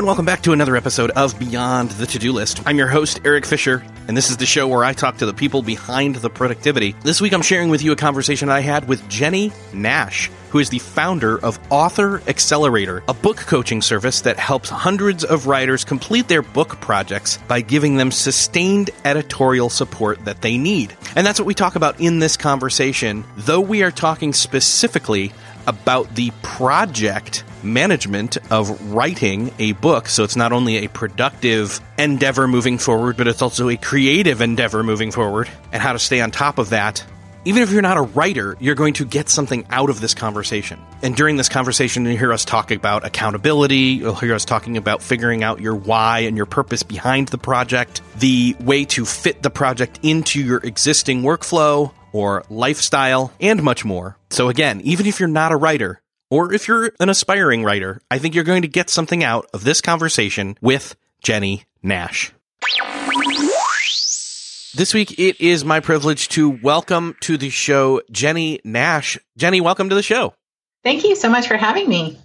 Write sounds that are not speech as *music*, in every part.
And welcome back to another episode of Beyond the To Do List. I'm your host, Erik Fisher, and this is the show where I talk to the people behind the productivity. This week, I'm sharing with you a conversation I had with Jennie Nash, who is the founder of Author Accelerator, a book coaching service that helps hundreds of writers complete their book projects by giving them sustained editorial support that they need. And that's what we talk about in this conversation, though we are talking specifically about the project management of writing a book. So it's not only a productive endeavor moving forward, but it's also a creative endeavor moving forward, and how to stay on top of that. Even if you're not a writer, you're going to get something out of this conversation. And during this conversation, you hear us talk about accountability. You'll hear us talking about figuring out your why and your purpose behind the project, the way to fit the project into your existing workflow, or lifestyle, and much more. So, again, even if you're not a writer, or if you're an aspiring writer, I think you're going to get something out of this conversation with Jennie Nash. This week, it is my privilege to welcome to the show Jennie Nash. Jennie, welcome to the show. Thank you so much for having me.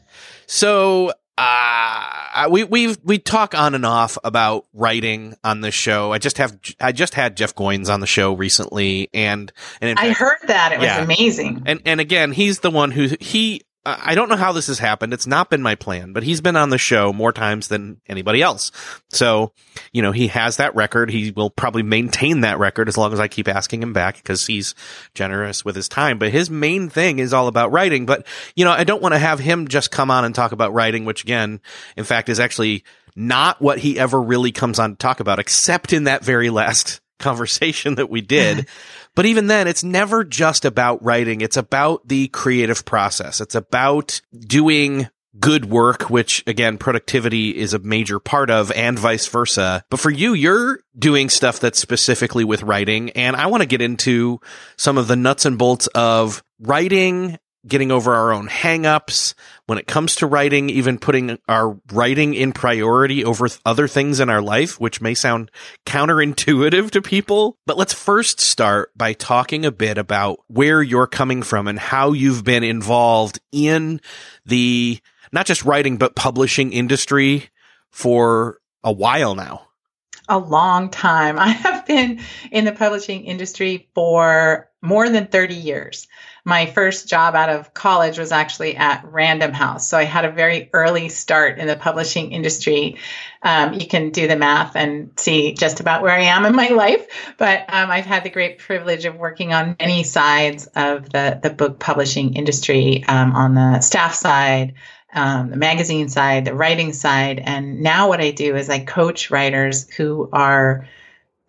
So, uh, we we we talk on and off about writing on this show. I just have I just had Jeff Goins on the show recently, and and I heard that it yeah. was amazing. And and again, he's the one who he I don't know how this has happened. It's not been my plan, but he's been on the show more times than anybody else. So, you know, he has that record. He will probably maintain that record as long as I keep asking him back because he's generous with his time. But his main thing is all about writing. But, you know, I don't want to have him just come on and talk about writing, which again, in fact, is actually not what he ever really comes on to talk about, except in that very last *laughs* conversation that we did. *laughs* But even then, it's never just about writing. It's about the creative process. It's about doing good work, which again, productivity is a major part of and vice versa. But for you, you're doing stuff that's specifically with writing. And I want to get into some of the nuts and bolts of writing getting over our own hangups when it comes to writing, even putting our writing in priority over other things in our life, which may sound counterintuitive to people. But let's first start by talking a bit about where you're coming from and how you've been involved in the not just writing, but publishing industry for a while now a long time. *laughs* I have been in the publishing industry for more than 30 years my first job out of college was actually at Random House. So I had a very early start in the publishing industry. Um, you can do the math and see just about where I am in my *laughs* life. But um, I've had the great privilege of working on many sides of the, the book publishing industry um, on the staff side. Um, the magazine side, the writing side. And now what I do is I coach writers who are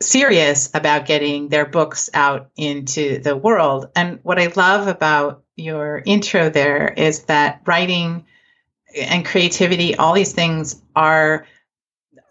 serious about getting their books out into the world. And what I love about your intro there is that writing and creativity, all these things are,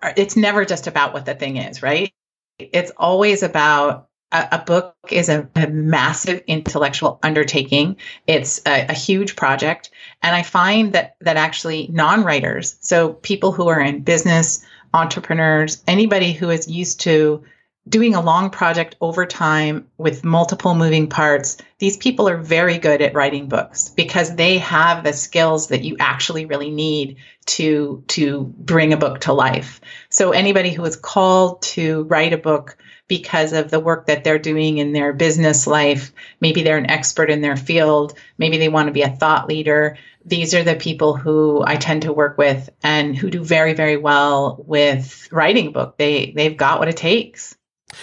are, it's never just about what the thing is, right? It's always about a, a book is a, a, massive intellectual undertaking. It's a, a huge project. And I find that, that actually non writers, so people who are in business, entrepreneurs, anybody who is used to doing a long project over time with multiple moving parts, these people are very good at writing books because they have the skills that you actually really need to to bring a book to life. So anybody who is called to write a book because of the work that they're doing in their business life, maybe they're an expert in their field, maybe they want to be a thought leader, these are the people who I tend to work with and who do very very well with writing a book. They they've got what it takes.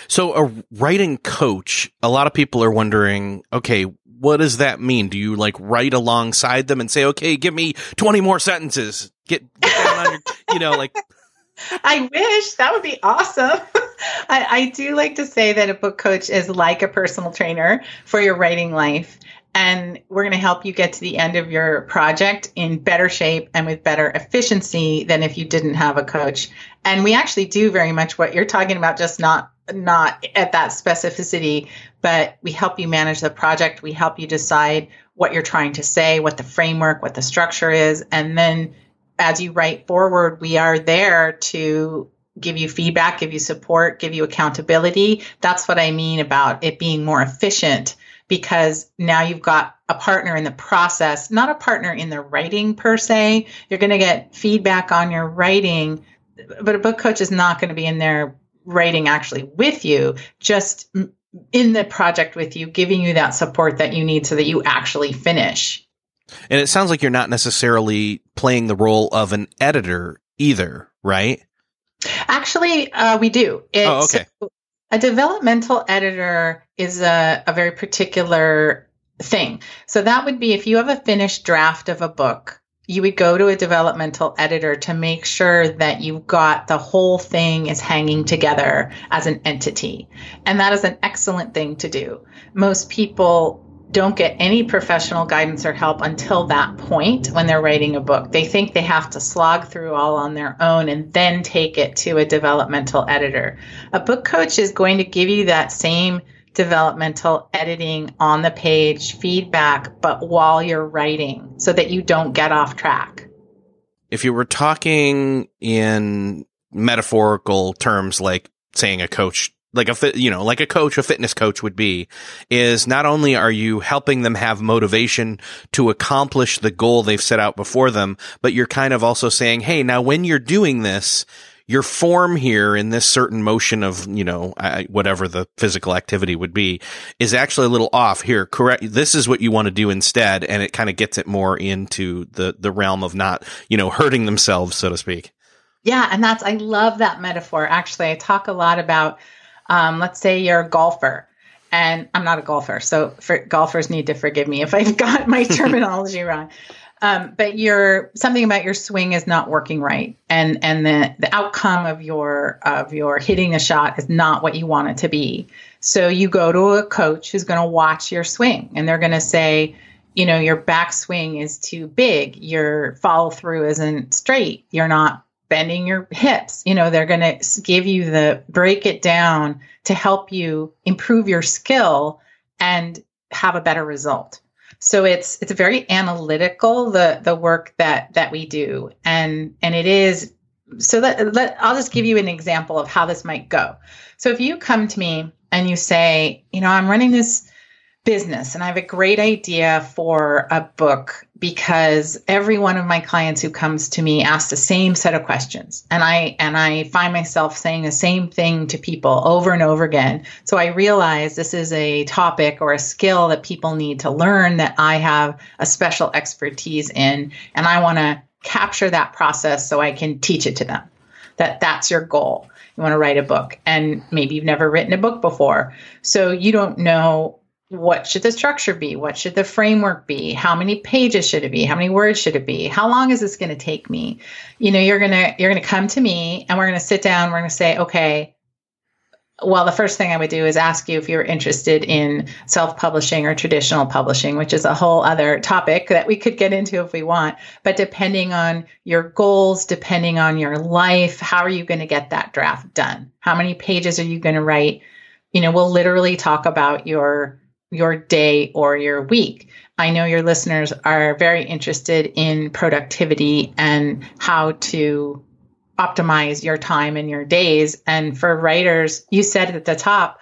So a writing coach, a lot of people are wondering, okay, what does that mean? Do you like write alongside them and say, okay, give me 20 more sentences? Get, get down on your, *laughs* you know, like. I wish that would be awesome. *laughs* I, I do like to say that a book coach is like a personal trainer for your writing life and we're going to help you get to the end of your project in better shape and with better efficiency than if you didn't have a coach. And we actually do very much what you're talking about, just not not at that specificity, but we help you manage the project. We help you decide what you're trying to say, what the framework, what the structure is. And then as you write forward, we are there to give you feedback, give you support, give you accountability. That's what I mean about it being more efficient because now you've got a partner in the process, not a partner in the writing per se. You're going to get feedback on your writing, but a book coach is not going to be in there writing actually with you, just in the project with you, giving you that support that you need so that you actually finish. And it sounds like you're not necessarily playing the role of an editor either, right? Actually, uh, we do. Oh, it's, oh, okay. A developmental editor is a, a very particular thing. So that would be if you have a finished draft of a book you would go to a developmental editor to make sure that you've got the whole thing is hanging together as an entity. And that is an excellent thing to do. Most people don't get any professional guidance or help until that point when they're writing a book. They think they have to slog through all on their own and then take it to a developmental editor. A book coach is going to give you that same developmental editing on the page feedback, but while you're writing so that you don't get off track. If you were talking in metaphorical terms, like saying a coach, like a you know, like a coach, a fitness coach would be, is not only are you helping them have motivation to accomplish the goal they've set out before them, but you're kind of also saying, Hey, now when you're doing this, your form here in this certain motion of, you know, I, whatever the physical activity would be is actually a little off here. Correct. This is what you want to do instead. And it kind of gets it more into the, the realm of not, you know, hurting themselves, so to speak. Yeah. And that's, I love that metaphor. Actually, I talk a lot about, um, let's say you're a golfer and I'm not a golfer. So for golfers need to forgive me if I've *laughs* got my *laughs* terminology wrong. Um, but your something about your swing is not working right, and and the the outcome of your of your hitting a shot is not what you want it to be. So you go to a coach who's going to watch your swing, and they're going to say, you know, your backswing is too big, your follow through isn't straight, you're not bending your hips. You know, they're going to give you the break it down to help you improve your skill and have a better result. So it's it's very analytical the the work that that we do, and and it is so that let I'll just give you an example of how this might go. So if you come to me and you say, you know, I'm running this business and I have a great idea for a book because every one of my clients who comes to me asks the same set of questions and I and I find myself saying the same thing to people over and over again. So I realize this is a topic or a skill that people need to learn that I have a special expertise in and I want to capture that process so I can teach it to them. That that's your goal. You want to write a book and maybe you've never written a book before. So you don't know what should the structure be? What should the framework be? How many pages should it be? How many words should it be? How long is this going to take me? You know, you're going to you're going to come to me and we're going to sit down, we're going to say, "Okay, well, the first thing I would do is ask you if you're interested in self-publishing or traditional publishing, which is a whole other topic that we could get into if we want. But depending on your goals, depending on your life, how are you going to get that draft done? How many pages are you going to write? you know, we'll literally talk about your your day or your week. I know your listeners are very interested in productivity and how to optimize your time and your days. And for writers, you said at the top,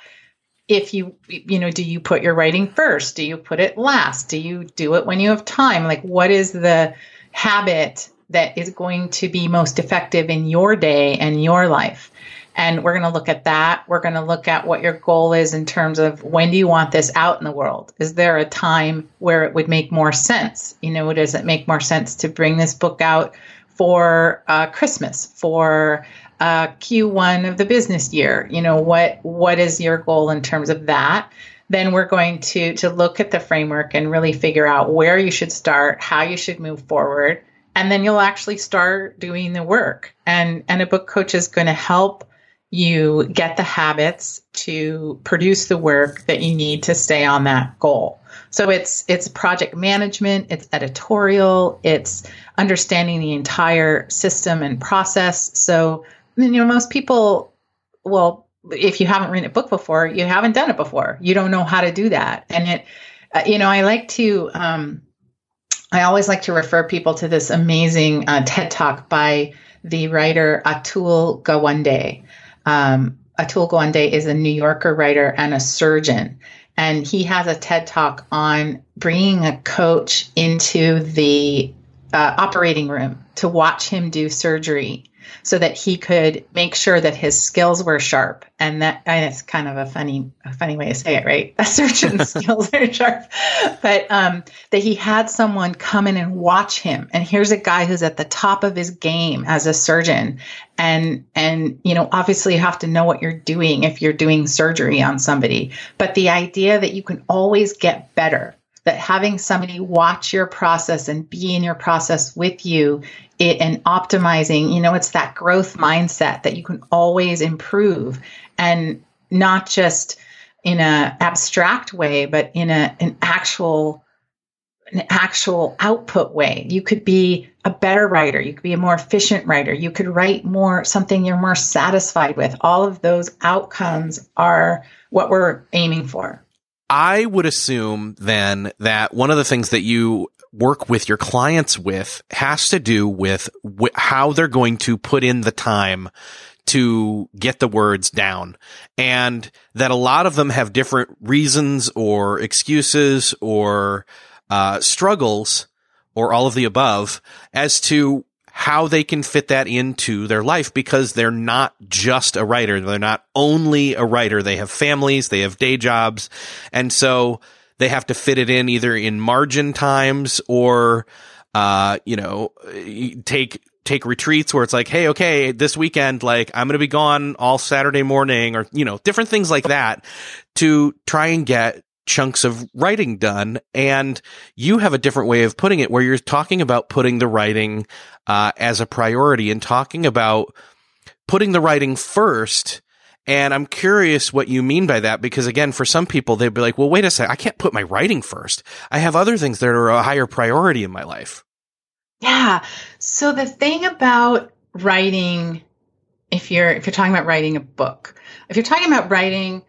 if you you know do you put your writing first do you put it last do you do it when you have time like what is the habit that is going to be most effective in your day and your life and we're going to look at that we're going to look at what your goal is in terms of when do you want this out in the world is there a time where it would make more sense you know does it make more sense to bring this book out for uh, christmas for uh, Q1 of the business year. You know, what what is your goal in terms of that? Then we're going to to look at the framework and really figure out where you should start, how you should move forward, and then you'll actually start doing the work. And and a book coach is going to help you get the habits to produce the work that you need to stay on that goal. So it's it's project management, it's editorial, it's understanding the entire system and process. So you know, most people, well, if you haven't written a book before, you haven't done it before. You don't know how to do that. And it, uh, you know, I like to, um, I always like to refer people to this amazing uh, TED talk by the writer Atul Gawande. Um, Atul Gawande is a New Yorker writer and a surgeon. And he has a TED talk on bringing a coach into the uh, operating room to watch him do surgery so that he could make sure that his skills were sharp. And that and it's kind of a funny, a funny way to say it, right? *laughs* A surgeon's *laughs* skills are sharp, but um, that he had someone come in and watch him. And here's a guy who's at the top of his game as a surgeon, and and you know, obviously, you have to know what you're doing if you're doing surgery on somebody. But the idea that you can always get better that having somebody watch your process and be in your process with you it, and optimizing, you know, it's that growth mindset that you can always improve and not just in a abstract way, but in a an actual an actual output way. You could be a better writer. You could be a more efficient writer. You could write more something you're more satisfied with. All of those outcomes are what we're aiming for. I would assume then that one of the things that you work with your clients with has to do with wh- how they're going to put in the time to get the words down. And that a lot of them have different reasons or excuses or uh, struggles or all of the above as to how they can fit that into their life because they're not just a writer. They're not only a writer. They have families, they have day jobs. And so they have to fit it in either in margin times or, uh, you know, take, take retreats where it's like, Hey, okay, this weekend, like I'm going to be gone all Saturday morning or, you know, different things like that to try and get chunks of writing done. And you have a different way of putting it where you're talking about putting the writing, uh, as a priority and talking about putting the writing first. And I'm curious what you mean by that because again, for some people, they'd be like, well, wait a second. I can't put my writing first. I have other things that are a higher priority in my life. Yeah. So the thing about writing, if you're, if you're talking about writing a book, if you're talking about writing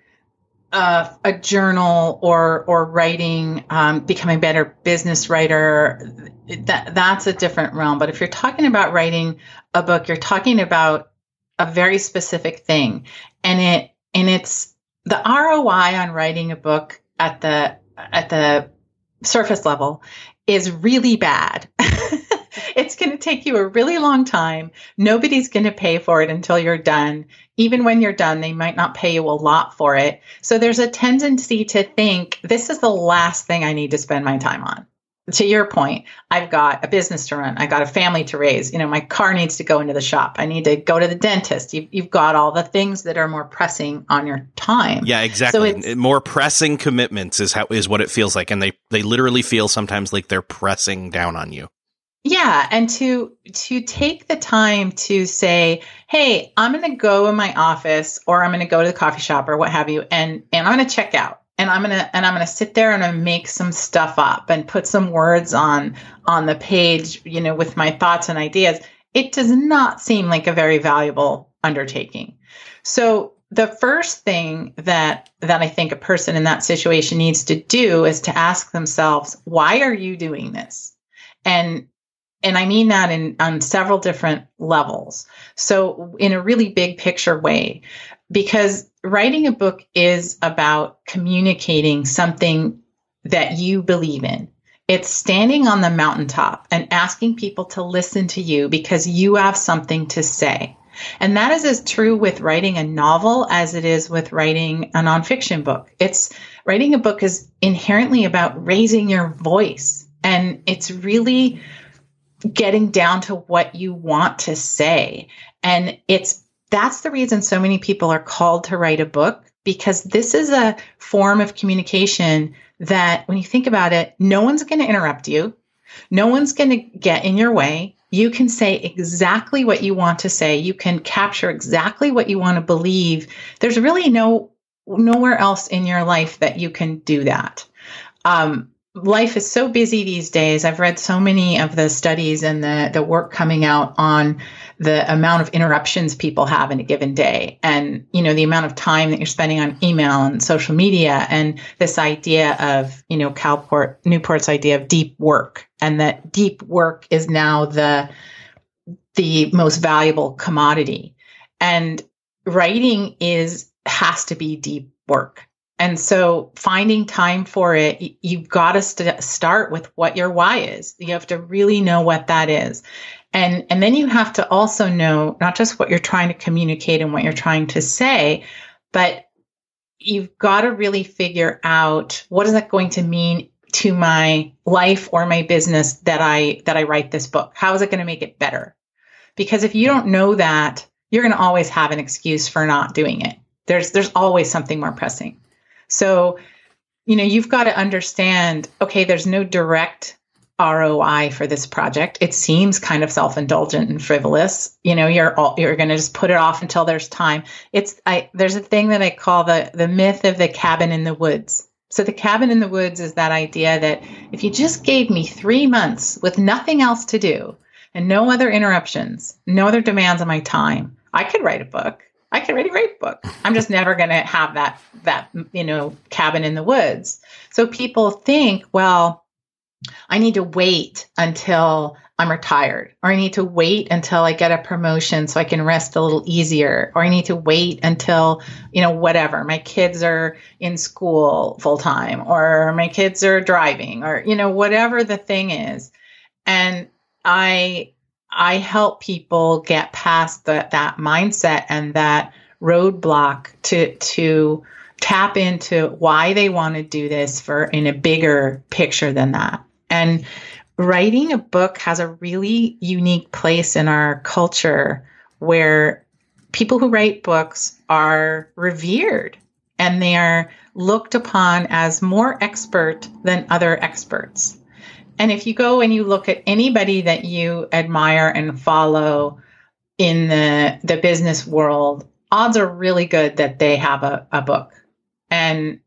uh, a journal or or writing, um, becoming a better business writer, that that's a different realm. But if you're talking about writing a book, you're talking about a very specific thing, and it and it's the ROI on writing a book at the at the surface level is really bad. *laughs* it's going to take you a really long time. Nobody's going to pay for it until you're done. Even when you're done, they might not pay you a lot for it. So there's a tendency to think this is the last thing I need to spend my time on. To your point, I've got a business to run. I got a family to raise. You know, my car needs to go into the shop. I need to go to the dentist. You've, you've got all the things that are more pressing on your time. Yeah, exactly. So more pressing commitments is how is what it feels like, and they they literally feel sometimes like they're pressing down on you. Yeah, and to to take the time to say, "Hey, I'm going to go in my office or I'm going to go to the coffee shop or what have you and and I'm going to check out. And I'm going to and I'm going to sit there and I'm make some stuff up and put some words on on the page, you know, with my thoughts and ideas." It does not seem like a very valuable undertaking. So, the first thing that that I think a person in that situation needs to do is to ask themselves, why are you doing this? And and I mean that in on several different levels. So in a really big picture way, because writing a book is about communicating something that you believe in. It's standing on the mountaintop and asking people to listen to you because you have something to say. And that is as true with writing a novel as it is with writing a nonfiction book. It's writing a book is inherently about raising your voice. And it's really getting down to what you want to say. And it's that's the reason so many people are called to write a book because this is a form of communication that when you think about it, no one's going to interrupt you. No one's going to get in your way. You can say exactly what you want to say. You can capture exactly what you want to believe. There's really no nowhere else in your life that you can do that. Um, life is so busy these days. I've read so many of the studies and the the work coming out on the amount of interruptions people have in a given day. And you know the amount of time that you're spending on email and social media and this idea of you know Calport Newport's idea of deep work and that deep work is now the the most valuable commodity. And writing is has to be deep work and so finding time for it, you've got to st- start with what your why is. You have to really know what that is. And, and then you have to also know not just what you're trying to communicate and what you're trying to say, but you've got to really figure out what is that going to mean to my life or my business that I, that I write this book? How is it going to make it better? Because if you don't know that, you're going to always have an excuse for not doing it. There's, there's always something more pressing. So, you know, you've got to understand okay, there's no direct ROI for this project. It seems kind of self-indulgent and frivolous. You know, you're all, you're going to just put it off until there's time. It's I there's a thing that I call the the myth of the cabin in the woods. So the cabin in the woods is that idea that if you just gave me 3 months with nothing else to do and no other interruptions, no other demands on my time, I could write a book. I can write a great book. I'm just never going to have that that you know cabin in the woods. So people think, well, I need to wait until I'm retired, or I need to wait until I get a promotion so I can rest a little easier, or I need to wait until, you know, whatever, my kids are in school full time, or my kids are driving, or, you know, whatever the thing is. And I I help people get past that mindset and that roadblock to to tap into why they want to do this for in a bigger picture than that. And writing a book has a really unique place in our culture where people who write books are revered and they are looked upon as more expert than other experts. And if you go and you look at anybody that you admire and follow in the, the business world, odds are really good that they have a, a book. And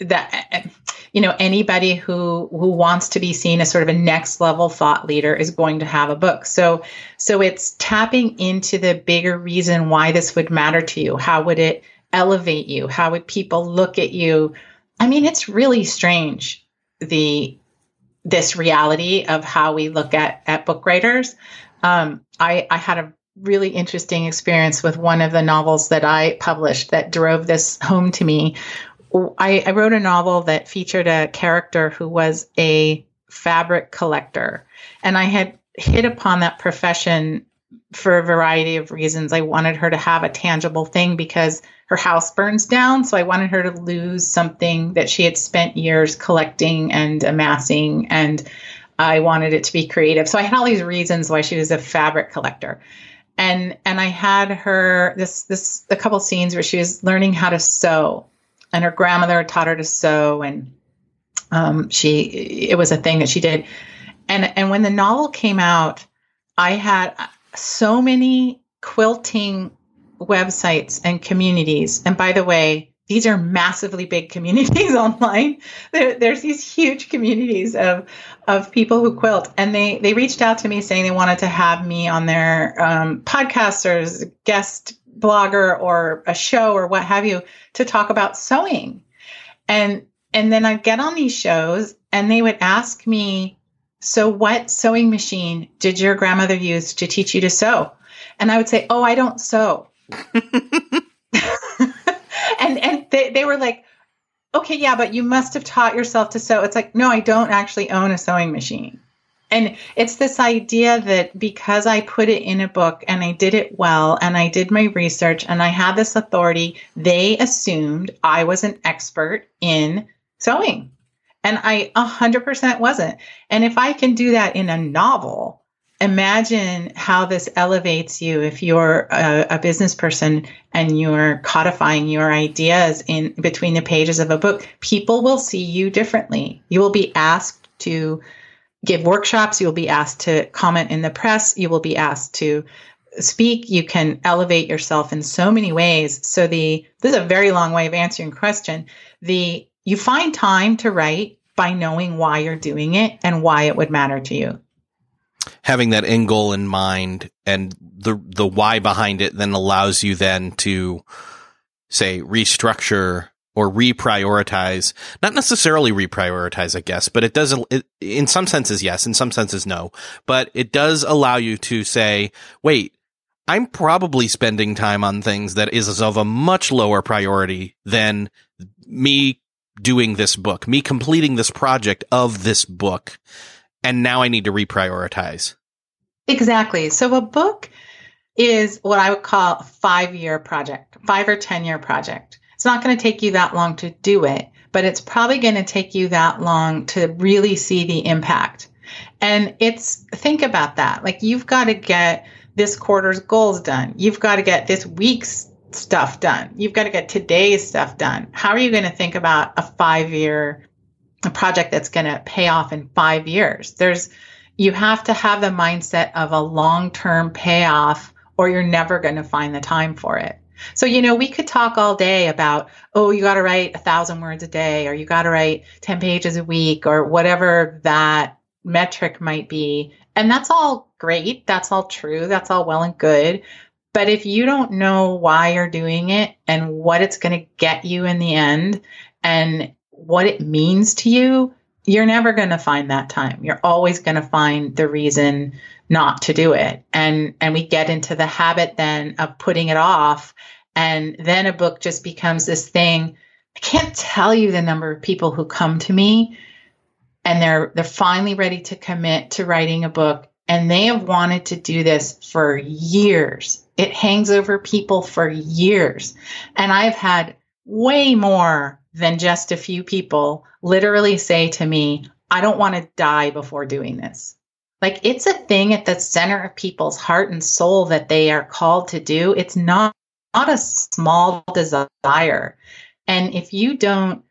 that you know anybody who who wants to be seen as sort of a next level thought leader is going to have a book. So so it's tapping into the bigger reason why this would matter to you. How would it elevate you? How would people look at you? I mean it's really strange the this reality of how we look at at book writers. Um, I, I had a really interesting experience with one of the novels that I published that drove this home to me. I, I wrote a novel that featured a character who was a fabric collector, and I had hit upon that profession for a variety of reasons. I wanted her to have a tangible thing because her house burns down. So I wanted her to lose something that she had spent years collecting and amassing. And I wanted it to be creative. So I had all these reasons why she was a fabric collector. And and I had her this this a couple scenes where she was learning how to sew, and her grandmother taught her to sew, and um, she it was a thing that she did. And and when the novel came out, I had so many quilting websites and communities. And by the way, these are massively big communities *laughs* online. There, there's these huge communities of of people who quilt, and they they reached out to me saying they wanted to have me on their um, podcast or as guest blogger or a show or what have you to talk about sewing. And and then I'd get on these shows and they would ask me, "So what sewing machine did your grandmother use to teach you to sew?" And I would say, "Oh, I don't sew." *laughs* and and they, they were like, "Okay, yeah, but you must have taught yourself to sew." It's like, "No, I don't actually own a sewing machine." And it's this idea that because I put it in a book and I did it well and I did my research and I had this authority, they assumed I was an expert in sewing. And I 100% wasn't. And if I can do that in a novel, imagine how this elevates you if you're a, a, business person and you're codifying your ideas in between the pages of a book. People will see you differently. You will be asked to give workshops. You'll be asked to comment in the press. You will be asked to speak. You can elevate yourself in so many ways. So the this is a very long way of answering question. The you find time to write by knowing why you're doing it and why it would matter to you. Having that end goal in mind and the the why behind it then allows you then to say restructure or reprioritize, not necessarily reprioritize, I guess, but it does, it, in some senses, yes, in some senses, no, but it does allow you to say, wait, I'm probably spending time on things that is of a much lower priority than me doing this book, me completing this project of this book. And now I need to reprioritize. Exactly. So a book is what I would call a five year project, five or 10 year project. It's not going to take you that long to do it, but it's probably going to take you that long to really see the impact. And it's think about that. Like you've got to get this quarter's goals done. You've got to get this week's stuff done. You've got to get today's stuff done. How are you going to think about a 5-year a project that's going to pay off in 5 years? There's you have to have the mindset of a long-term payoff or you're never going to find the time for it. So, you know, we could talk all day about, oh, you got to write a thousand words a day, or you got to write 10 pages a week, or whatever that metric might be. And that's all great. That's all true. That's all well and good. But if you don't know why you're doing it and what it's going to get you in the end and what it means to you, you're never going to find that time. You're always going to find the reason not to do it. And and we get into the habit then of putting it off and then a book just becomes this thing. I can't tell you the number of people who come to me and they're they're finally ready to commit to writing a book and they have wanted to do this for years. It hangs over people for years. And I've had way more than just a few people literally say to me, I don't want to die before doing this. Like it's a thing at the center of people's heart and soul that they are called to do. It's not, not a small desire. And if you don't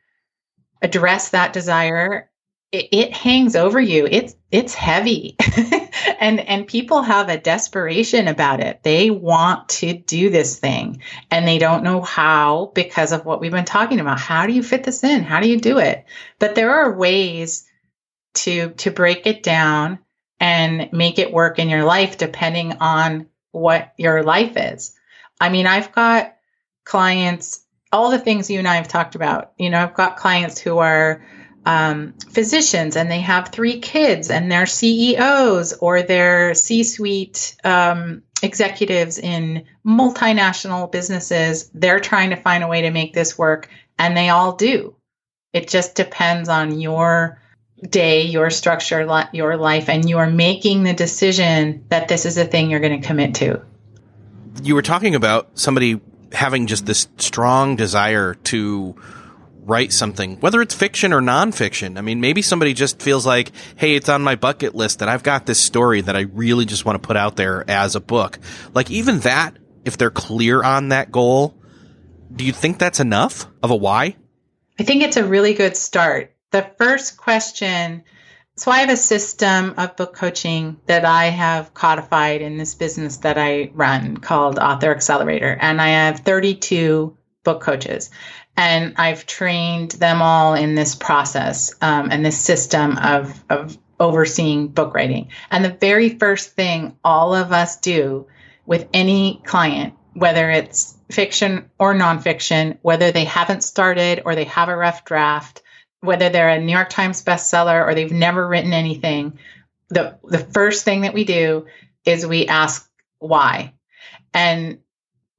address that desire, it, it hangs over you. It's it's heavy. *laughs* and and people have a desperation about it. They want to do this thing and they don't know how because of what we've been talking about. How do you fit this in? How do you do it? But there are ways to to break it down and make it work in your life depending on what your life is. I mean, I've got clients, all the things you and I have talked about. You know, I've got clients who are um, physicians and they have three kids and they're CEOs or they're C suite um, executives in multinational businesses. They're trying to find a way to make this work and they all do. It just depends on your day, your structure, your life, and you are making the decision that this is a thing you're going to commit to. You were talking about somebody having just this strong desire to write something, whether it's fiction or nonfiction. I mean, maybe somebody just feels like, hey, it's on my bucket list that I've got this story that I really just want to put out there as a book. Like, even that, if they're clear on that goal, do you think that's enough of a why? I think it's a really good start the first question so I have a system of book coaching that I have codified in this business that I run called Author Accelerator. And I have 32 book coaches. And I've trained them all in this process um, and this system of, of overseeing book writing. And the very first thing all of us do with any client whether it's fiction or nonfiction, whether they haven't started or they have a rough draft, whether they're a New York Times bestseller or they've never written anything, the the first thing that we do is we ask why. And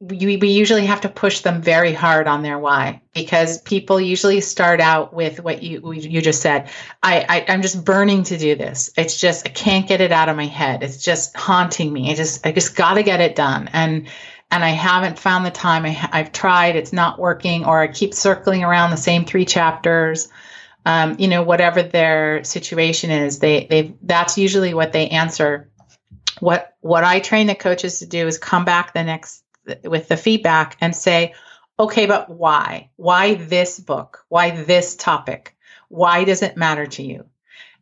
we, we usually have to push them very hard on their why because people usually start out with what you you just said. I, I I'm just burning to do this. It's just I can't get it out of my head. It's just haunting me. I just I just got to get it done. And and I haven't found the time. I, I've tried. It's not working, or I keep circling around the same three chapters. Um, you know, whatever their situation is, they they that's usually what they answer. What what I train the coaches to do is come back the next with the feedback and say, okay, but why? Why this book? Why this topic? Why does it matter to you?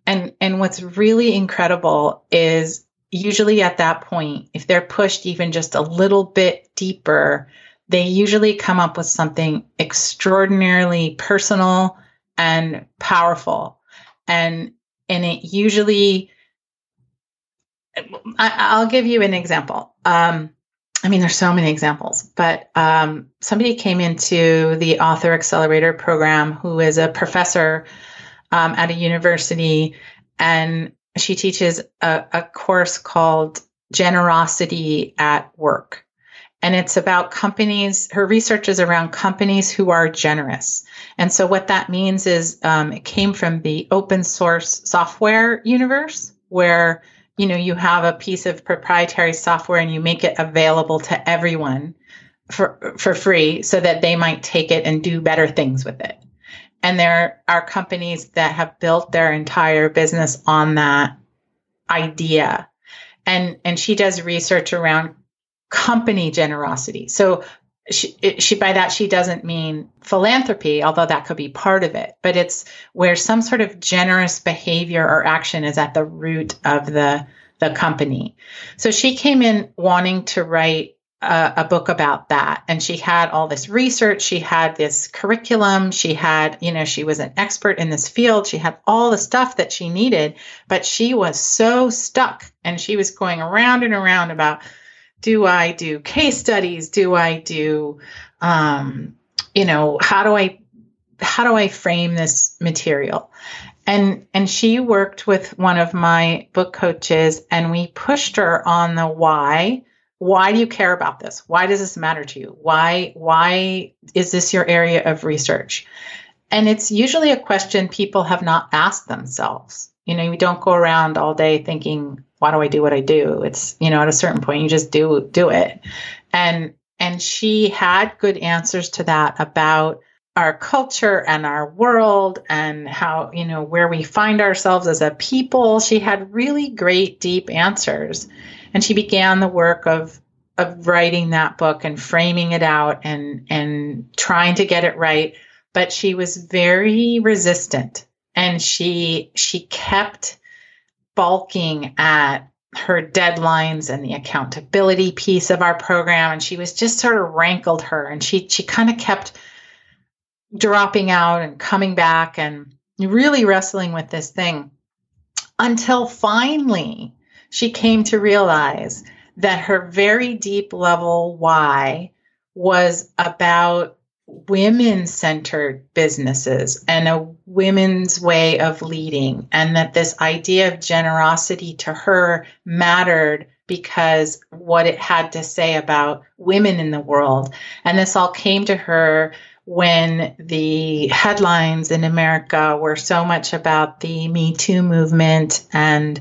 And and what's really incredible is usually at that point, if they're pushed even just a little bit deeper, they usually come up with something extraordinarily personal and powerful. And and it usually I, will give you an example. Um, I mean, there's so many examples, but um, somebody came into the Author Accelerator program who is a professor um, at a university, and she teaches a, a course called Generosity at Work. And it's about companies, her research is around companies who are generous. And so, what that means is um, it came from the open source software universe, where you know you have a piece of proprietary software and you make it available to everyone for for free so that they might take it and do better things with it. And there are companies that have built their entire business on that idea. And and she does research around company generosity. So she, she by that she doesn't mean philanthropy although that could be part of it but it's where some sort of generous behavior or action is at the root of the the company. So she came in wanting to write a, a book about that and she had all this research she had this curriculum she had you know she was an expert in this field she had all the stuff that she needed but she was so stuck and she was going around and around about do I do case studies? Do I do, um, you know, how do I, how do I frame this material? And, and she worked with one of my book coaches and we pushed her on the why. Why do you care about this? Why does this matter to you? Why, why is this your area of research? And it's usually a question people have not asked themselves. You know, you don't go around all day thinking, why do I do what I do? It's, you know, at a certain point you just do do it. And and she had good answers to that about our culture and our world and how, you know, where we find ourselves as a people. She had really great deep answers. And she began the work of of writing that book and framing it out and and trying to get it right, but she was very resistant and she she kept balking at her deadlines and the accountability piece of our program. And she was just sort of rankled her and she she kind of kept dropping out and coming back and really wrestling with this thing until finally she came to realize that her very deep level why was about women centered businesses and a women's way of leading, and that this idea of generosity to her mattered because what it had to say about women in the world. And this all came to her when the headlines in America were so much about the Me Too movement and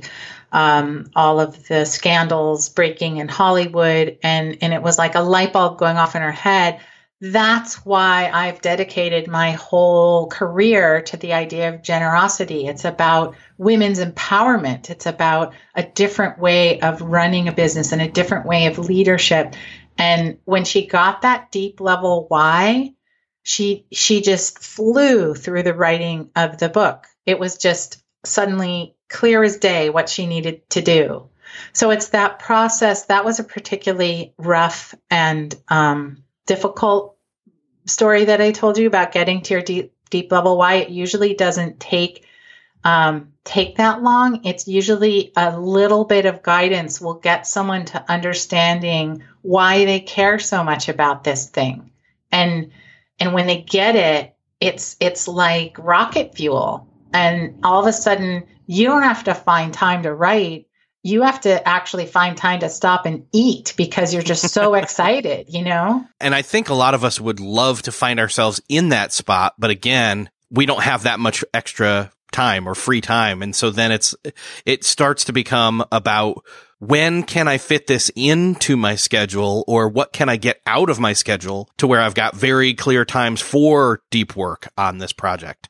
um, all of the scandals breaking in Hollywood. And, and it was like a light bulb going off in her head that's why I've dedicated my whole career to the idea of generosity. It's about women's empowerment. It's about a different way of running a business and a different way of leadership. And when she got that deep level why, she she just flew through the writing of the book. It was just suddenly clear as day what she needed to do. So it's that process that was a particularly rough and um, difficult story that I told you about getting to your deep deep level why it usually doesn't take um, take that long. It's usually a little bit of guidance will get someone to understanding why they care so much about this thing. And and when they get it, it's it's like rocket fuel. And all of a sudden you don't have to find time to write. You have to actually find time to stop and eat because you're just so *laughs* excited, you know? And I think a lot of us would love to find ourselves in that spot, but again, we don't have that much extra time or free time. And so then it's, it starts to become about when can I fit this into my schedule or what can I get out of my schedule to where I've got very clear times for deep work on this project.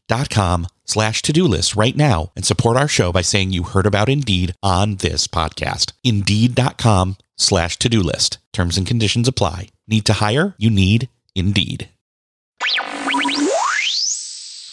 Indeed.com slash to-do list right now and support our show by saying you heard about Indeed on this podcast. Indeed.com slash to-do list. Terms and conditions apply. Need to hire? You need Indeed.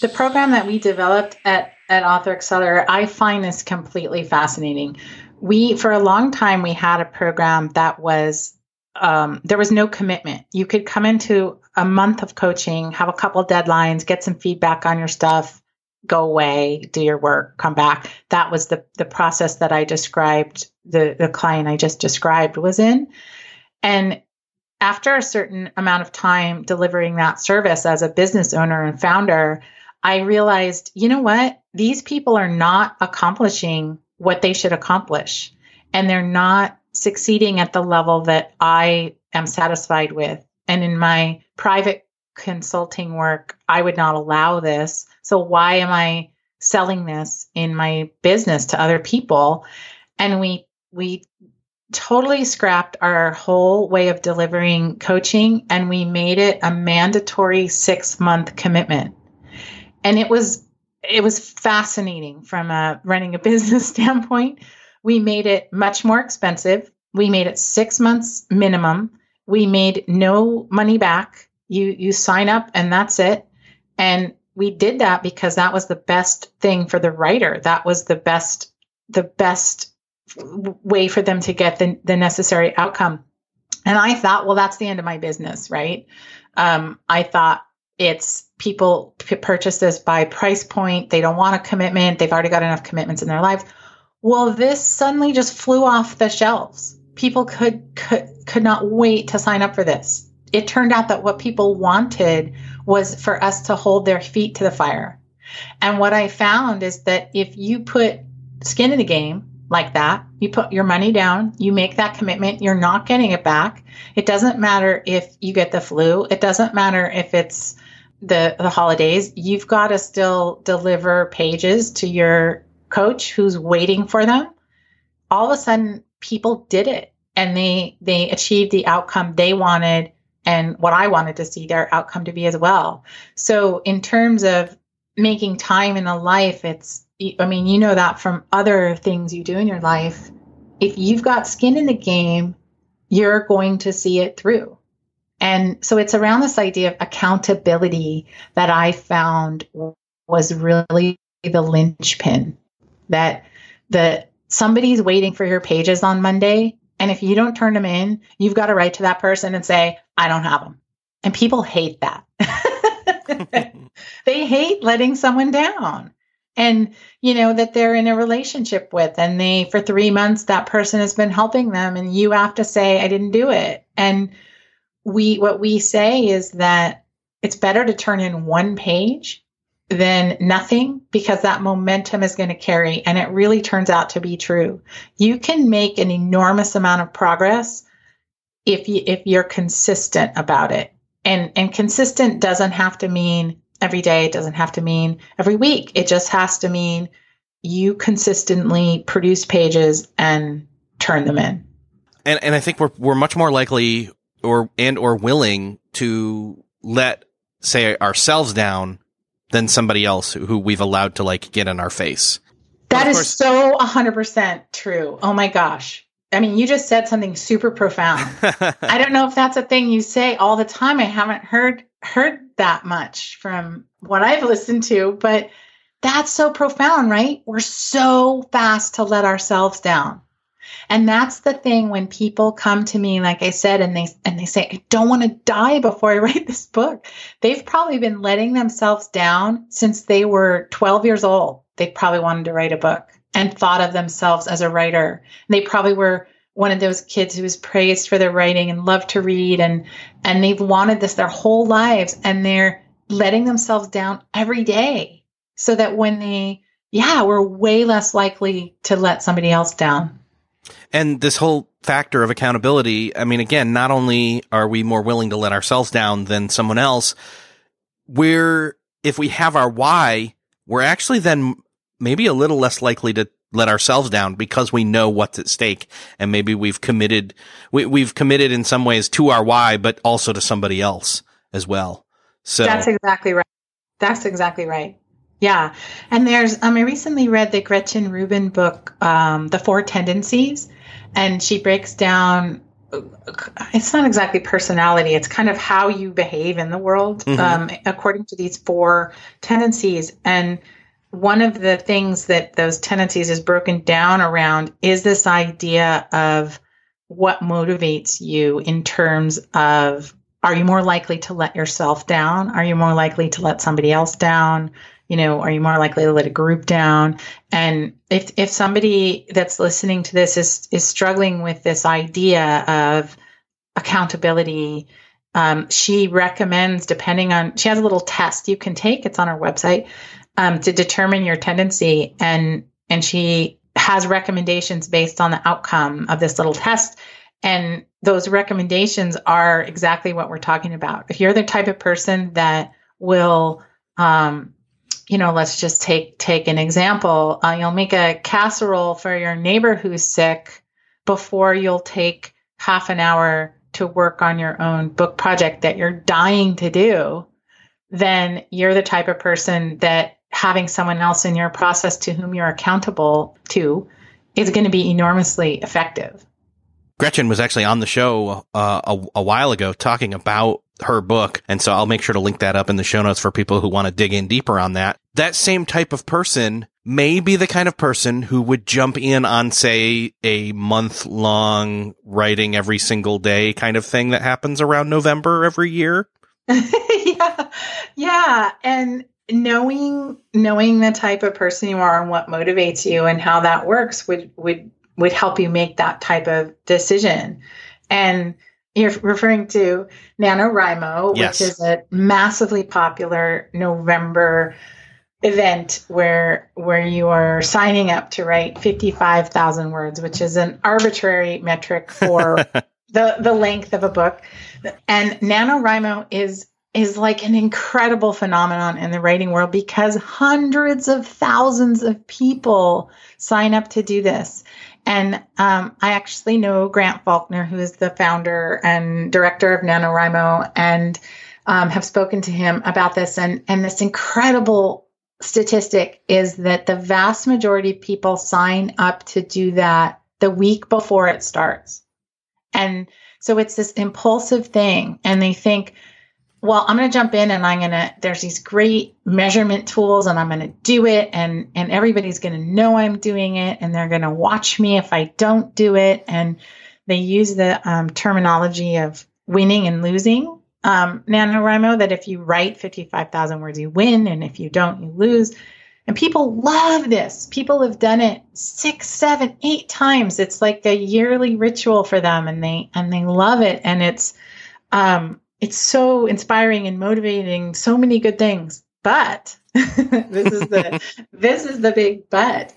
The program that we developed at, at Author Accelerator, I find this completely fascinating. We, for a long time, we had a program that was, um, there was no commitment. You could come into a month of coaching, have a couple deadlines, get some feedback on your stuff, go away, do your work, come back. That was the, the process that I described, the, the client I just described was in. And after a certain amount of time delivering that service as a business owner and founder, I realized, you know what? These people are not accomplishing what they should accomplish, and they're not succeeding at the level that I am satisfied with. And in my private consulting work, I would not allow this. So, why am I selling this in my business to other people? And we, we, totally scrapped our whole way of delivering coaching and we made it a mandatory six month commitment and it was it was fascinating from a running a *laughs* business standpoint. We made it much more expensive. We made it six months minimum. We made no money back. You you sign up and that's it. And we did that because that was the best thing for the writer. That was the best the best way for them to get the, the necessary outcome. And I thought, well, that's the end of my business, right? Um, I thought it's people p- purchase this by price point. They don't want a commitment. They've already got enough commitments in their lives. Well, this suddenly just flew off the shelves. People could could could not wait to sign up for this. It turned out that what people wanted was for us to hold their feet to the fire. And what I found is that if you put skin in the game like that, you put your money down, you make that commitment, you're not getting it back. It doesn't matter if you get the flu. It doesn't matter if it's the the holidays, you've got to still deliver pages to your coach who's waiting for them. All of a sudden, people did it and they they achieved the outcome they wanted and what I wanted to see their outcome to be as well. So in terms of making time in a life, it's I mean, you know that from other things you do in your life. If you've got skin in the game, you're going to see it through. And so it's around this idea of accountability that I found was really the linchpin that that somebody's waiting for your pages on Monday and if you don't turn them in, you've got to write to that person and say, I don't have them. And people hate that. *laughs* they hate letting someone down. And, you know, that they're in a relationship with, and they, for three months, that person has been helping them, and you have to say, I didn't do it. And we what we say is that it's better to turn in one page than nothing because that momentum is going to carry and it really turns out to be true. You can make an enormous amount of progress if you if you're consistent about it. And and consistent doesn't have to mean every day, it doesn't have to mean every week. It just has to mean you consistently produce pages and turn them in. And and I think we're we're much more likely or and or willing to let say ourselves down than somebody else who we've allowed to like get in our face. That is course, so 100% true. Oh my gosh. I mean, you just said something super profound. *laughs* I don't know if that's a thing you say all the time. I haven't heard heard that much from what I've listened to, but that's so profound, right? We're so fast to let ourselves down. And that's the thing when people come to me, like I said, and they and they say, I don't want to die before I *laughs* write this book. They've probably been letting themselves down since they were 12 years old. They probably wanted to write a book and thought of themselves as a writer. They probably were one of those kids who was praised for their writing and loved to read and and they've wanted this their whole lives and they're letting themselves down every day so that when they yeah, we're way less likely to let somebody else down. And this whole factor of accountability, I mean, again, not only are we more willing to let ourselves down than someone else, we're, if we have our why, we're actually then maybe a little less likely to let ourselves down because we know what's at stake and maybe we've committed, we, we've committed in some ways to our why, but also to somebody else as well. So that's exactly right. That's exactly right. Yeah. And there's, um, I recently read the Gretchen Rubin book, um, The Four Tendencies, and she breaks down, it's not exactly personality, it's kind of how you behave in the world, mm-hmm. um, according to these four tendencies. And one of the things that those tendencies is broken down around is this idea of what motivates you in terms of are you more likely to let yourself down? Are you more likely to let somebody else down? you know, are you more likely to let a group down? And if if somebody that's listening to this is is struggling with this idea of accountability, um, she recommends, depending on, she has a little test you can take. It's on her website um, to determine your tendency, and and she has recommendations based on the outcome of this little test. And those recommendations are exactly what we're talking about. If you're the type of person that will um, you know, let's just take take an example. Uh, you'll make a casserole for your neighbor who's sick before you'll take half an hour to work on your own book project that you're dying to do. Then you're the type of person that having someone else in your process to whom you're accountable to is going to be enormously effective. Gretchen was actually on the show uh, a, a while ago talking about her book. And so I'll make sure to link that up in the show notes for people who want to dig in deeper on that. That same type of person may be the kind of person who would jump in on, say, a month long writing every single day kind of thing that happens around November every year. *laughs* yeah. Yeah. And knowing, knowing the type of person you are and what motivates you and how that works would, would, would help you make that type of decision. And, you're referring to NaNoWriMo, yes. which is a massively popular November event where where you are signing up to write 55,000 words, which is an arbitrary metric for *laughs* the the length of a book. And NaNoWriMo is is like an incredible phenomenon in the writing world because hundreds of thousands of people sign up to do this. And um, I actually know Grant Faulkner, who is the founder and director of NaNoWriMo, and um, have spoken to him about this. And, and this incredible statistic is that the vast majority of people sign up to do that the week before it starts. And so it's this impulsive thing. And they think, well, I'm going to jump in and I'm going to, there's these great measurement tools and I'm going to do it and, and everybody's going to know I'm doing it and they're going to watch me if I don't do it. And they use the um, terminology of winning and losing. Um, NaNoWriMo that if you write 55,000 words, you win. And if you don't, you lose. And people love this. People have done it six, seven, eight times. It's like a yearly ritual for them and they, and they love it. And it's, um, it's so inspiring and motivating so many good things but *laughs* this is the *laughs* this is the big but.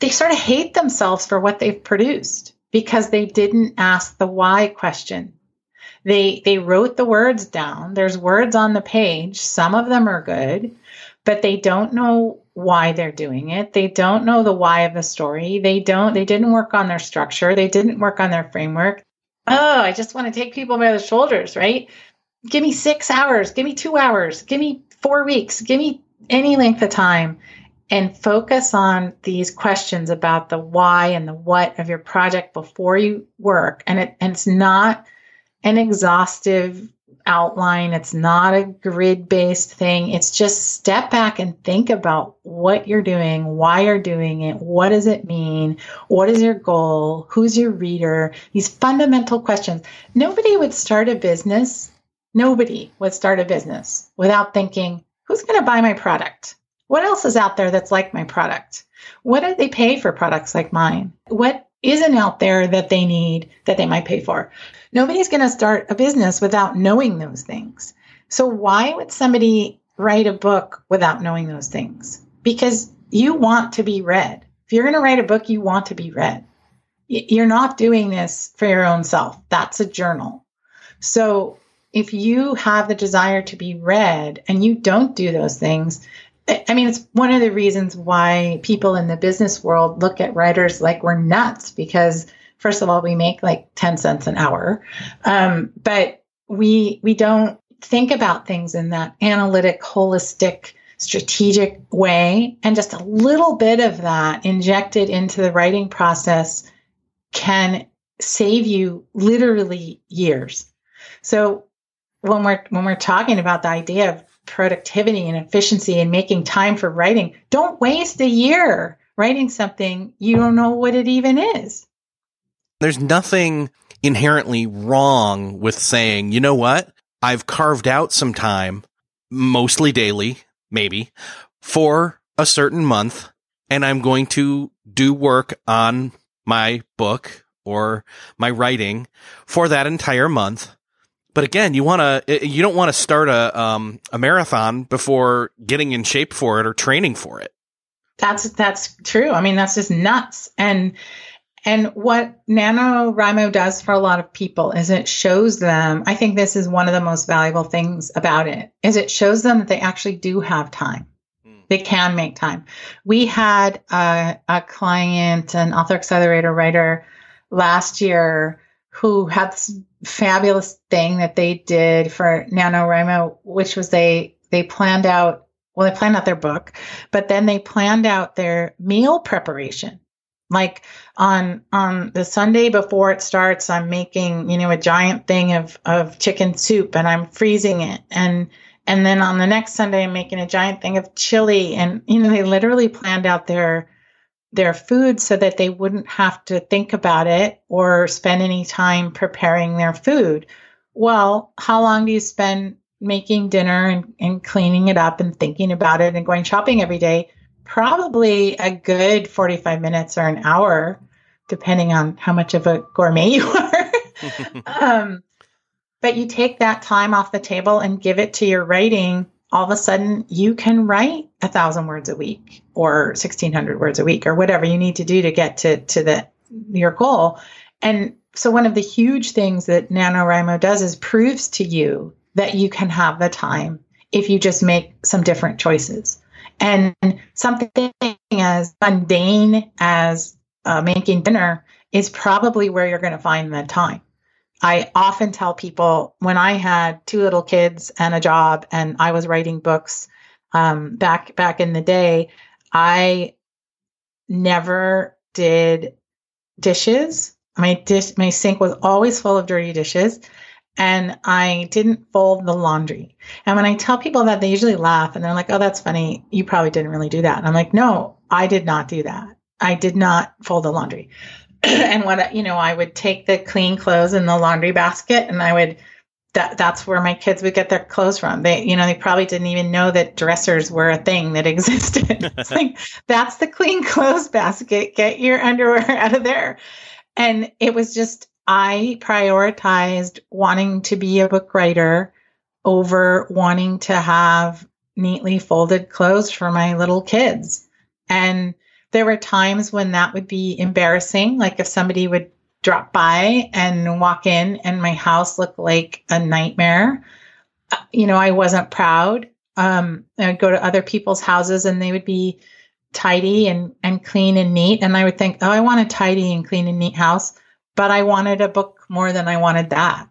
They sort of hate themselves for what they've produced because they didn't ask the why question. They they wrote the words down. There's words on the page. Some of them are good, but they don't know why they're doing it. They don't know the why of the story. They don't they didn't work on their structure. They didn't work on their framework. Oh, I just want to take people by the shoulders, right? Give me 6 hours, give me 2 hours, give me 4 weeks, give me any length of time and focus on these questions about the why and the what of your project before you work. And it and it's not an exhaustive outline. It's not a grid based thing. It's just step back and think about what you're doing why you're doing it what does it mean what is your goal who's your reader these fundamental questions. Nobody would start a business nobody would start a business without thinking who's going to buy my product what else is out there that's like my product? What do they pay for products like mine? What isn't out there that they need that they might pay for? Nobody's going to start a business without knowing those things. So why would somebody write a book without knowing those things? Because you want to be read. If you're going to write a book, you want to be read. You're not doing this for your own self. That's a journal. So if you have the desire to be read and you don't do those things, I mean, it's one of the reasons why people in the business world look at writers like we're nuts because, first of all, we make like 10 cents an hour. Um, but we, we don't think about things in that analytic, holistic, strategic way. And just a little bit of that injected into the writing process can save you literally years. So when we're when we're talking about the idea of productivity and efficiency and making time for writing. Don't waste a year writing something you don't know what it even is. There's nothing inherently wrong with saying, you know what? I've carved out some time, mostly daily, maybe, for a certain month, and I'm going to do work on my book or my writing for that entire month but again, you want to you don't want to start a um, a marathon before getting in shape for it or training for it. That's that's true. I mean, that's just nuts. And and what NaNoWriMo does for a lot of people is it shows them, I think this is one of the most valuable things about it, is it shows them that they actually do have time. Hmm. They can make time. We had a, a client, an author accelerator writer last year who had this fabulous thing that they did for NaNoWriMo, which was they they planned out well, they planned out their book, but then they planned out their meal preparation. Like on on the Sunday before it starts, I'm making, you know, a giant thing of of chicken soup and I'm freezing it. And and then on the next Sunday I'm making a giant thing of chili. And you know, they literally planned out their their food so that they wouldn't have to think about it or spend any time preparing their food. Well, how long do you spend making dinner and, and cleaning it up and thinking about it and going shopping every day? Probably a good 45 minutes or an hour, depending on how much of a gourmet you *laughs* are. *laughs* um, but you take that time off the table and give it to your writing all of a sudden you can write a thousand words a week or 1600 words a week or whatever you need to do to get to, to the, your goal. And so one of the huge things that NaNoWriMo does is proves to you that you can have the time if you just make some different choices. And something as mundane as uh, making dinner is probably where you're going to find the time. I often tell people when I had two little kids and a job and I was writing books um, back back in the day, I never did dishes. My dish my sink was always full of dirty dishes and I didn't fold the laundry. And when I tell people that they usually laugh and they're like, "Oh, that's funny. You probably didn't really do that." And I'm like, "No, I did not do that. I did not fold the laundry." *clears throat* and what you know, I would take the clean clothes in the laundry basket, and I would. That that's where my kids would get their clothes from. They, you know, they probably didn't even know that dressers were a thing that *laughs* existed. it's like that's the clean clothes basket. Get your underwear *laughs* out of there. And it was just I prioritized wanting to be a book writer over wanting to have neatly folded clothes for my little kids. And there were times when that would be embarrassing, like if somebody would drop by and walk in and my house looked like a nightmare. You know, I wasn't proud. Um, I'd go to other people's houses and they would be tidy and, and clean and neat. And I would think, oh, I want a tidy and clean and neat house, but I wanted a book more than I wanted that.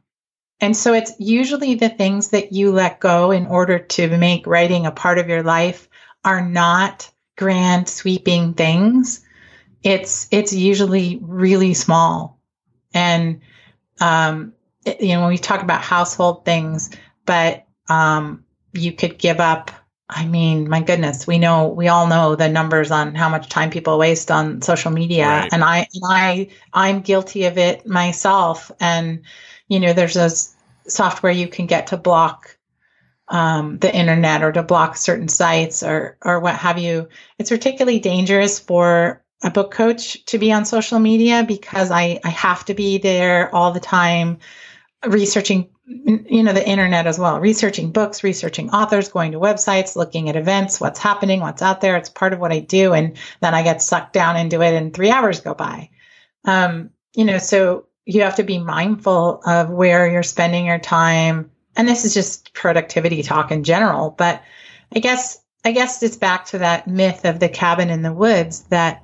And so it's usually the things that you let go in order to make writing a part of your life are not grand sweeping things. It's it's usually really small. And um it, you know when we talk about household things, but um you could give up I mean, my goodness, we know we all know the numbers on how much time people waste on social media, right. and I and I I'm guilty of it myself. And you know, there's those software you can get to block um, the internet or to block certain sites or or what have you. It's particularly dangerous for a book coach to be on social media because I I have to be there all the time researching you know the internet as well. Researching books researching authors going to websites looking at events what's happening what's out there. It's part of what i do and then i get sucked down into it and three hours go by. Um, you know so you have to be mindful of where you're spending your time and this is just productivity talk in general but i guess i guess it's back to that myth of the cabin in the woods that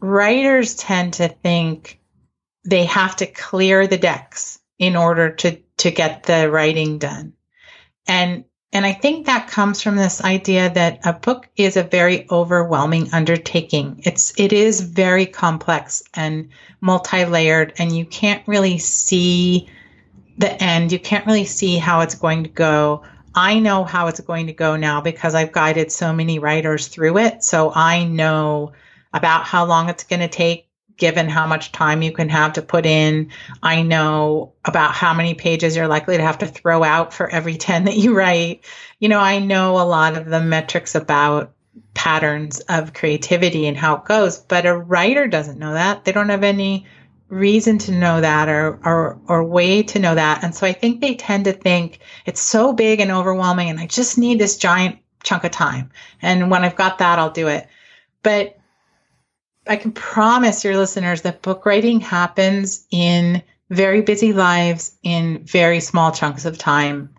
writers tend to think they have to clear the decks in order to to get the writing done. And and I think that comes from this idea that a book is a very overwhelming undertaking. It's it is very complex and multi-layered and you can't really see the end. You can't really see how it's going to go. I know how it's going to go now because I've guided so many writers through it. So I know about how long it's going to take given how much time you can have to put in. I know about how many pages you're likely to have to throw out for every *laughs* 10 that you write. You know, I know a lot of the metrics about patterns of creativity and how it goes, but a writer doesn't know that. They don't have any reason to know that or, or or way to know that. And so I think they tend to think it's so big and overwhelming and I just need this giant chunk of time. And when I've got that, I'll do it. But I can promise your listeners that book writing happens in very busy lives in very small chunks of time.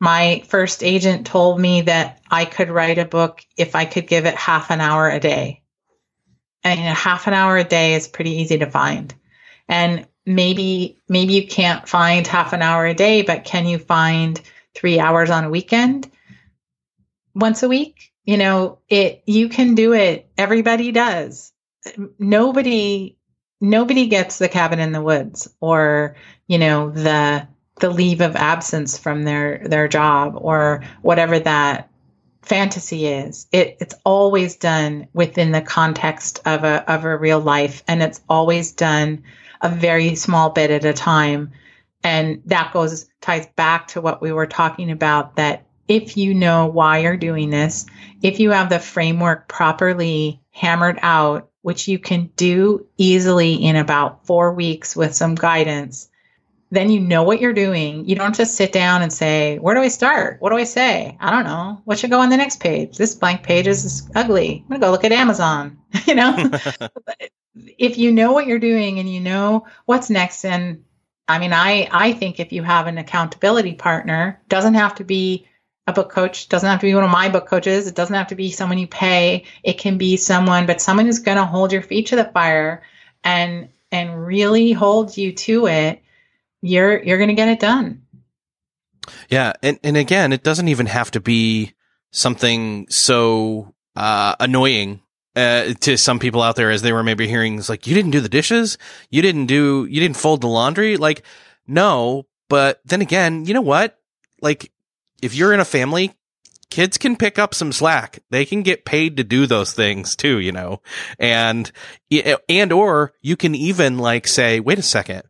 My first agent told me that I could write a book if I could give it half an hour a day. And half an hour a day is pretty easy to find. And maybe maybe you can't find half an hour a day, but can you find 3 hours on a weekend? Once a week? You know, it you can do it. Everybody does nobody nobody gets the cabin in the woods or you know the the leave of absence from their their job or whatever that fantasy is it it's always done within the context of a of a real life and it's always done a very small bit at a time and that goes ties back to what we were talking about that if you know why you're doing this if you have the framework properly hammered out which you can do easily in about four weeks with some guidance, then you know what you're doing. You don't just sit down and say, Where do I start? What do I say? I don't know. What should go on the next page? This blank page is ugly. I'm going to go look at Amazon. *laughs* you know? *laughs* if you know what you're doing and you know what's next, and I mean, I, I think if you have an accountability partner, doesn't have to be a book coach doesn't have to be one of my book coaches it doesn't have to be someone you pay it can be someone but someone who's going to hold your feet to the fire and and really hold you to it you're you're going to get it done. Yeah and and again it doesn't even have to be something so uh, annoying uh, to some people out there as they were maybe hearing it's like you didn't do the dishes. You didn't do you didn't fold the laundry. Like no but then again you know what? Like if you're in a family, kids can pick up some slack. They can get paid to do those things too, you know, and, and, or you can even like say, wait a second,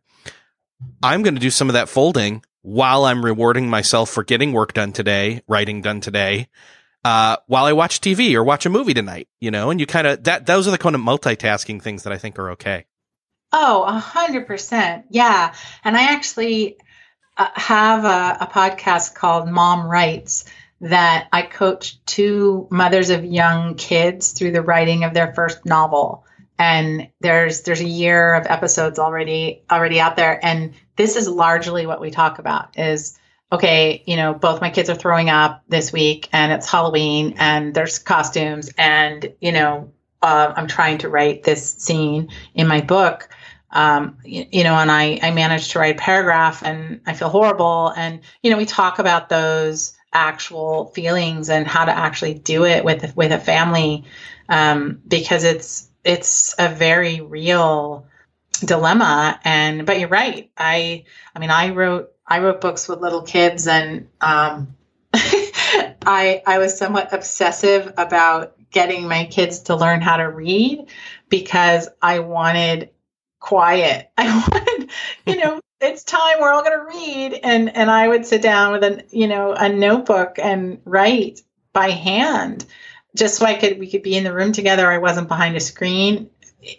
I'm going to do some of that folding while I'm rewarding myself for getting work done today, writing done today, uh, while I watch TV or watch a movie tonight, you know, and you kind of, that, those are the kind of multitasking things that I think are okay. Oh, a hundred percent. Yeah. And I actually, uh, have a, a, podcast called Mom Writes that I coached two mothers of young kids through the writing of their first novel. And there's there's a year of episodes already already out there. And this is largely what we talk about is okay, you know, both my kids are throwing up this week and it's Halloween and there's costumes and, you know, uh, I'm trying to write this scene in my book. Um, you, you, know, and I, I managed to write a paragraph and I feel horrible. And, you know, we talk about those actual feelings and how to actually do it with, with a family. Um, because it's, it's a very real dilemma. And, but you're right. I, I mean, I wrote I wrote books with little kids, and um, *laughs* I I was somewhat obsessive about getting my kids to learn how to read because I wanted quiet. *laughs* I wanted, you know, it's time we're all going to read, and and I would sit down with a you know a notebook and write by hand just so I could we could be in the room together. I wasn't behind a screen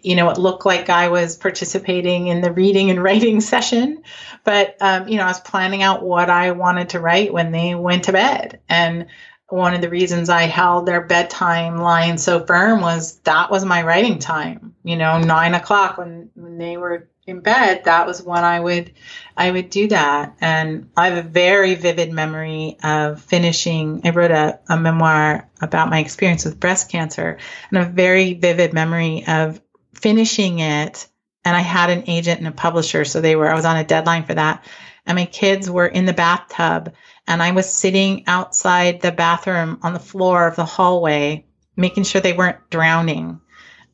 you know, it looked like I was participating in the reading and writing *laughs* session, but um, you know, I was planning out what I wanted to write when they went to bed. And one of the reasons I held their bedtime line so firm was that was my writing time. You know, nine o'clock when, when they were in bed, that was when I would I would do that. And I have a very vivid memory of finishing I wrote a, a memoir about my experience with breast cancer and a very vivid memory of finishing it and I had an agent and a publisher. So they were, I was on a deadline for that. And my kids were in the bathtub and I was sitting outside the bathroom on the floor of the hallway, making sure they weren't drowning.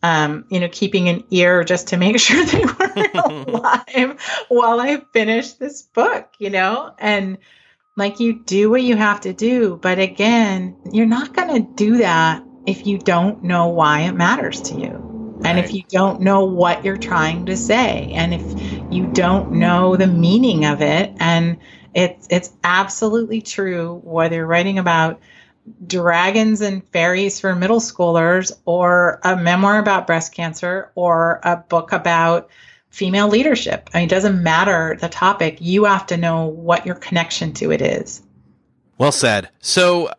Um, you know, keeping an ear just to make *laughs* sure they weren't *laughs* alive while I finished this book, you know, and like you do what you have to do. But again, you're not going to do that if you don't know why it matters to you. And if you don't know what you're trying to say, and if you don't know the meaning of it, and it's it's absolutely true whether you're writing about dragons and fairies for middle schoolers, or a memoir about breast cancer, or a book about female leadership. I mean, it doesn't matter the topic. You have to know what your connection to it is. Well said. So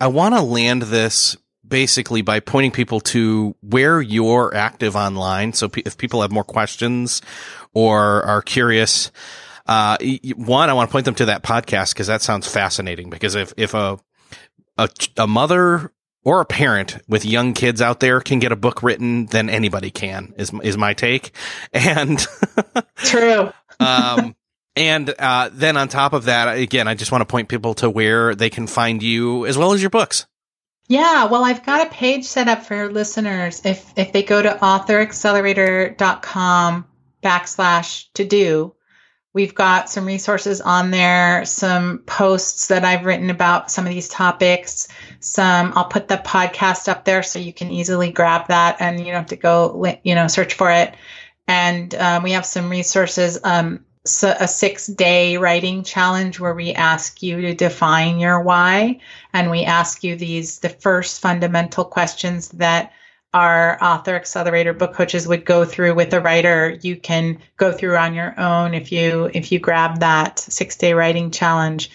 I want to land this basically by pointing people to where you're active online. So p- if people have more questions or are curious, uh, one, I want to point them to that podcast because that sounds fascinating. Because if, if a, a, a mother or a parent with young kids out there can get a book written, then anybody can is, is my take. *laughs* And true. *laughs* um, and, uh, then on top of that, again, I just want to point people to where they can find you as well as your books. Yeah, well, I've got a page set up for listeners. If if they go to authoraccelerator.com backslash to do, we've got some resources on there, some posts that I've written about some of these topics. Some I'll put the podcast up there so you can easily grab that and you don't have to go you know search for it. And um, we have some resources. Um, a six day writing challenge where we ask you to define your why and we ask you these the first fundamental questions that our author accelerator book coaches would go through with a writer. You can go through on your own if you if you grab that six day writing challenge.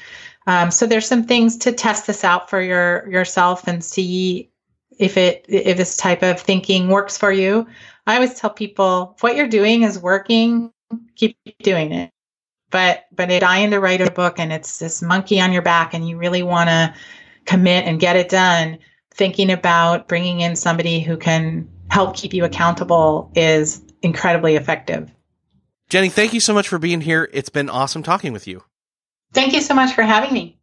Um, so there's some things to test this out for your yourself and see if it if this type of thinking works for you. I always tell people what you're doing is working keep doing it. But but if dying to write a book and it's this monkey on your back and you really want to commit and get it done, thinking about bringing in somebody who can help keep you accountable is incredibly effective. Jennie, thank you so much for being here. It's been awesome talking with you. Thank you so much for having me.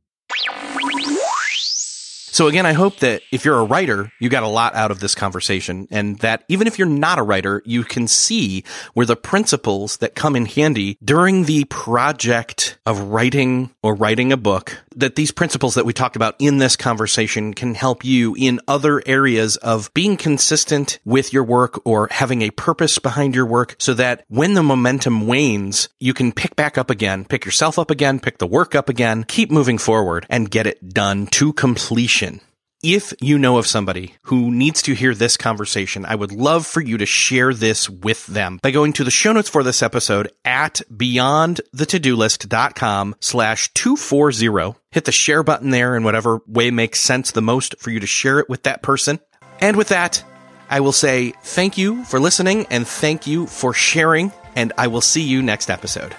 So again, I hope that if you're a writer, you got a lot out of this conversation and that even if you're not a writer, you can see where the principles that come in handy during the project of writing or writing a book, that these principles that we talked about in this conversation can help you in other areas of being consistent with your work or having a purpose behind your work so that when the momentum wanes, you can pick back up again, pick yourself up again, pick the work up again, keep moving forward and get it done to completion if you know of somebody who needs to hear this conversation, I would love for you to share this with them by going to the show notes for this episode at beyondthetodolist.com slash 240. Hit the share button there in whatever way makes sense the most for you to share it with that person. And with that, I will say thank you for listening and thank you for sharing, and I will see you next episode.